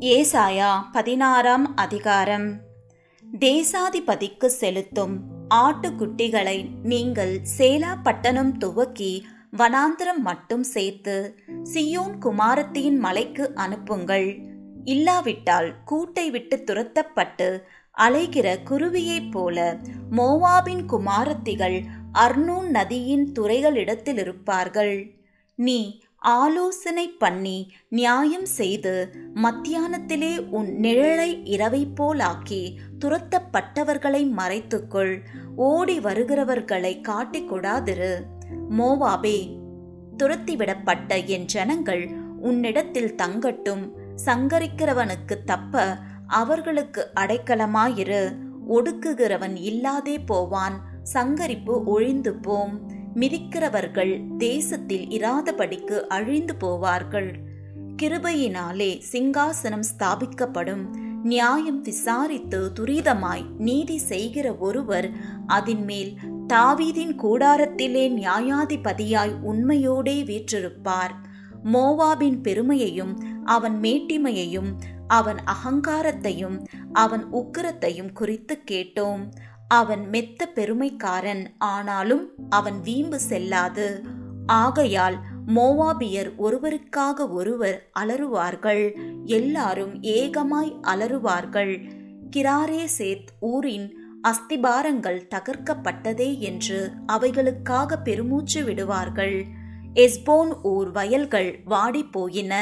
ஏசாயா பதினாறாம் அதிகாரம். தேசாதிபதிக்கு செலுத்தும் ஆட்டுக்குட்டிகளை நீங்கள் சேலா பட்டணம் துவக்கி வனாந்திரம் மட்டும் சேர்த்து சியோன் குமாரத்தியின் மலைக்கு அனுப்புங்கள். இல்லாவிட்டால் கூட்டை விட்டு துரத்தப்பட்டு அலைகிற குருவியைப் போல மோவாபின் குமாரத்திகள் அர்னூன் நதியின் துறைகளிடத்தில் இருப்பார்கள். நீ ஆலோசனை பண்ணி நியாயம் செய்து மத்தியானத்திலே உன் நிழலை இரவை போலாக்கி துரத்தப்பட்டவர்களை மறைத்துக்கொள். ஓடி வருகிறவர்களை காட்டிக்கூடாதிரு மோவாபே துரத்திவிடப்பட்ட என் ஜனங்கள் உன்னிடத்தில் தங்கட்டும். சங்கரிக்கிறவனுக்கு தப்ப அவர்களுக்கு அடைக்கலமாயிரு. ஒடுக்குகிறவன் இல்லாதே போவான். சங்கரிப்பு ஒழிந்து போம். மிதிக்கிறவர்கள் தேசத்தில் இராதபடிக்கு அழிந்து போவார்கள். கிருபையினாலே சிங்காசனம் ஸ்தாபிக்கப்படும். நியாயம் விசாரித்து துரிதமாய் நீதி செய்கிற ஒருவர் அதின்மேல் தாவீதின் கூடாரத்திலே நியாயாதிபதியாய் உண்மையோடே வீற்றிருப்பார். மோவாபின் பெருமையையும் அவன் மேட்டிமையையும் அவன் அகங்காரத்தையும் அவன் உக்கிரத்தையும் குறித்து கேட்டோம். அவன் மெத்த பெருமைக்காரன் ஆனாலும் அவன் வீம்பு செல்லாது. ஆகையால் மோவாபியர் ஒருவருக்காக ஒருவர் அலறுவார்கள். எல்லாரும் ஏகமாய் அலறுவார்கள். கிராரே சேத் ஊரின் அஸ்திபாரங்கள் தகர்க்கப்பட்டதே என்று அவைகளுக்காக பெருமூச்சு விடுவார்கள். எஸ்போன் ஊர் வயல்கள் வாடிப்போயின.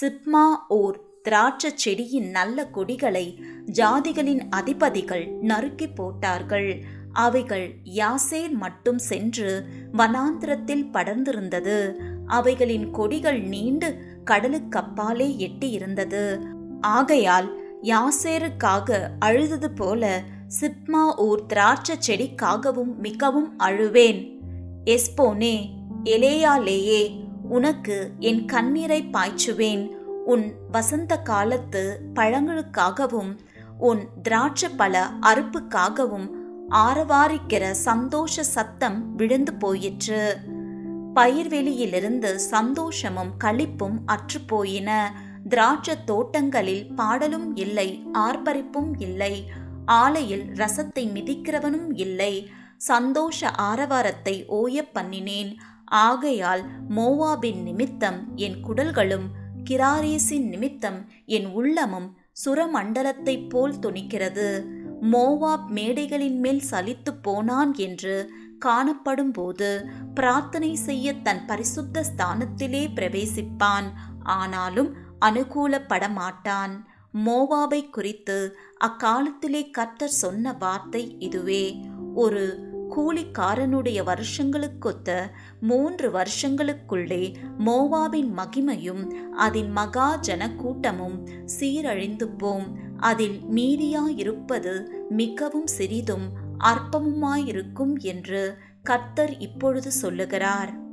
சிப்மா ஊர் திராட்சச் செடியின் நல்ல கொடிகளை ஜாதிகளின் அதிபதிகள் நறுக்கி போட்டார்கள். அவைகள் யாசேர் மட்டும் சென்று வனாந்திரத்தில் படர்ந்திருந்தது. அவைகளின் கொடிகள் நீண்டு கடலுக்கப்பாலே எட்டி இருந்தது ஆகையால் யாசேருக்காக அழுதது போல சிப்மா ஊர் திராட்சை செடிக்காகவும் மிகவும் அழுவேன். எஸ்போனே எலேயாலேயே உனக்கு என் கண்ணீரை பாய்ச்சுவேன். உன் வசந்த காலத்து பழங்களுக்காகவும் உன் திராட்சை பல அறுப்புக்காகவும் ஆரவாரிக்கிற சந்தோஷ சத்தம் விழுந்து போயிற்று. பயிர்வெளியிலிருந்து சந்தோஷமும் களிப்பும் அற்றுப்போயின. திராட்சை தோட்டங்களில் பாடலும் இல்லை ஆர்ப்பரிப்பும் இல்லை. ஆலையில் ரசத்தை மிதிக்கிறவனும் இல்லை. சந்தோஷ ஆரவாரத்தை ஓய பண்ணினேன். ஆகையால் மோவாபின் நிமித்தம் என் குடல்களும் கிராரேசின் நிமித்தம் என் உள்ளமும் சுரமண்டலத்தைப் போல் துணிக்கிறது. மோவாப் மேடைகளின் மேல் சலித்து போனான் என்று காணப்படும் போது பிரார்த்தனை செய்ய தன் பரிசுத்த ஸ்தானத்திலே பிரவேசிப்பான். ஆனாலும் அனுகூலப்பட மாட்டான் மோவாபை குறித்து அக்காலத்திலே கர்த்தர் சொன்ன வார்த்தை இதுவே. ஒரு கூலிக்காரனுடைய வருஷங்களுக்கொத்த மூன்று வருஷங்களுக்குள்ளே மோவாவின் மகிமையும் அதன் மகா ஜனக்கூட்டமும் சீரழிந்து போம் அதில் மீதியாயிருப்பது மிகவும் சிறிதும் அற்பமுமாயிருக்கும் என்று கர்த்தர் இப்பொழுது சொல்லுகிறார்.